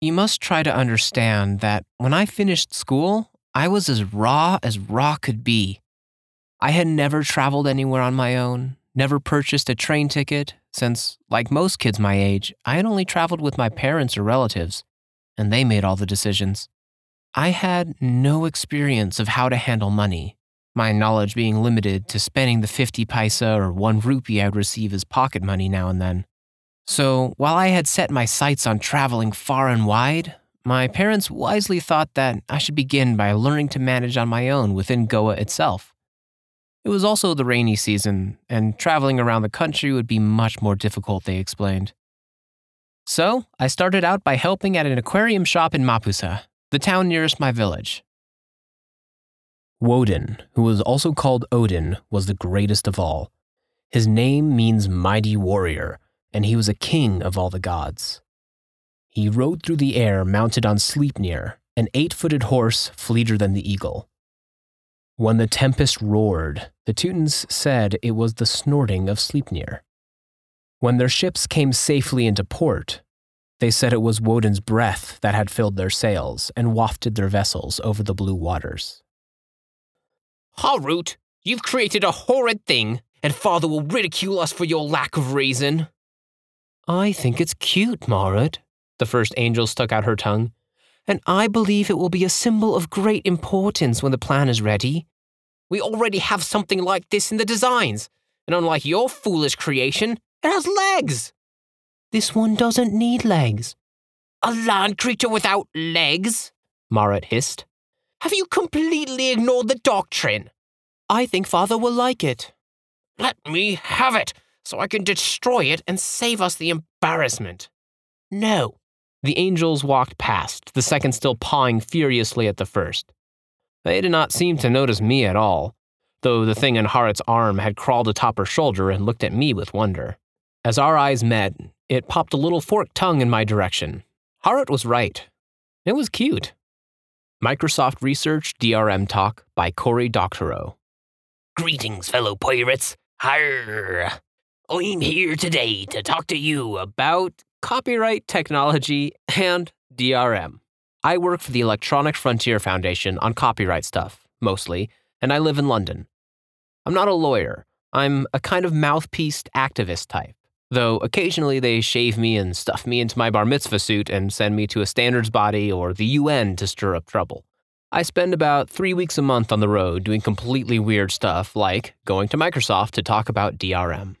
You must try to understand that when I finished school, I was as raw as raw could be. I had never traveled anywhere on my own, never purchased a train ticket, since, like most kids my age, I had only traveled with my parents or relatives, and they made all the decisions. I had no experience of how to handle money, my knowledge being limited to spending the 50 paisa or 1 rupee I'd receive as pocket money now and then. So, while I had set my sights on traveling far and wide, my parents wisely thought that I should begin by learning to manage on my own within Goa itself. It was also the rainy season, and traveling around the country would be much more difficult, they explained. So, I started out by helping at an aquarium shop in Mapusa, the town nearest my village. Woden, who was also called Odin, was the greatest of all. His name means mighty warrior, and he was a king of all the gods. He rode through the air mounted on Sleipnir, an eight footed horse fleeter than the eagle. When the tempest roared, the Teutons said it was the snorting of Sleipnir. When their ships came safely into port, they said it was Woden's breath that had filled their sails and wafted their vessels over the blue waters. Harut, you've created a horrid thing, and father will ridicule us for your lack of reason. I think it's cute, Marut. The first angel stuck out her tongue and I believe it will be a symbol of great importance when the plan is ready. We already have something like this in the designs, and unlike your foolish creation, it has legs. This one doesn't need legs. A land creature without legs? Marut hissed. Have you completely ignored the doctrine? I think father will like it. Let me have it, so I can destroy it and save us the embarrassment. No, the angels walked past, the second still pawing furiously at the first. They did not seem to notice me at all, though the thing in Harut's arm had crawled atop her shoulder and looked at me with wonder. As our eyes met, it popped a little forked tongue in my direction. Harriet was right. It was cute. Microsoft Research DRM Talk by Cory Doctorow. Greetings, fellow pirates. Har! I'm here today to talk to you about copyright technology, and DRM. I work for the Electronic Frontier Foundation on copyright stuff, mostly, and I live in London. I'm not a lawyer. I'm a kind of mouthpiece activist type, though occasionally they shave me and stuff me into my bar mitzvah suit and send me to a standards body or the UN to stir up trouble. I spend about three weeks a month on the road doing completely weird stuff like going to Microsoft to talk about DRM.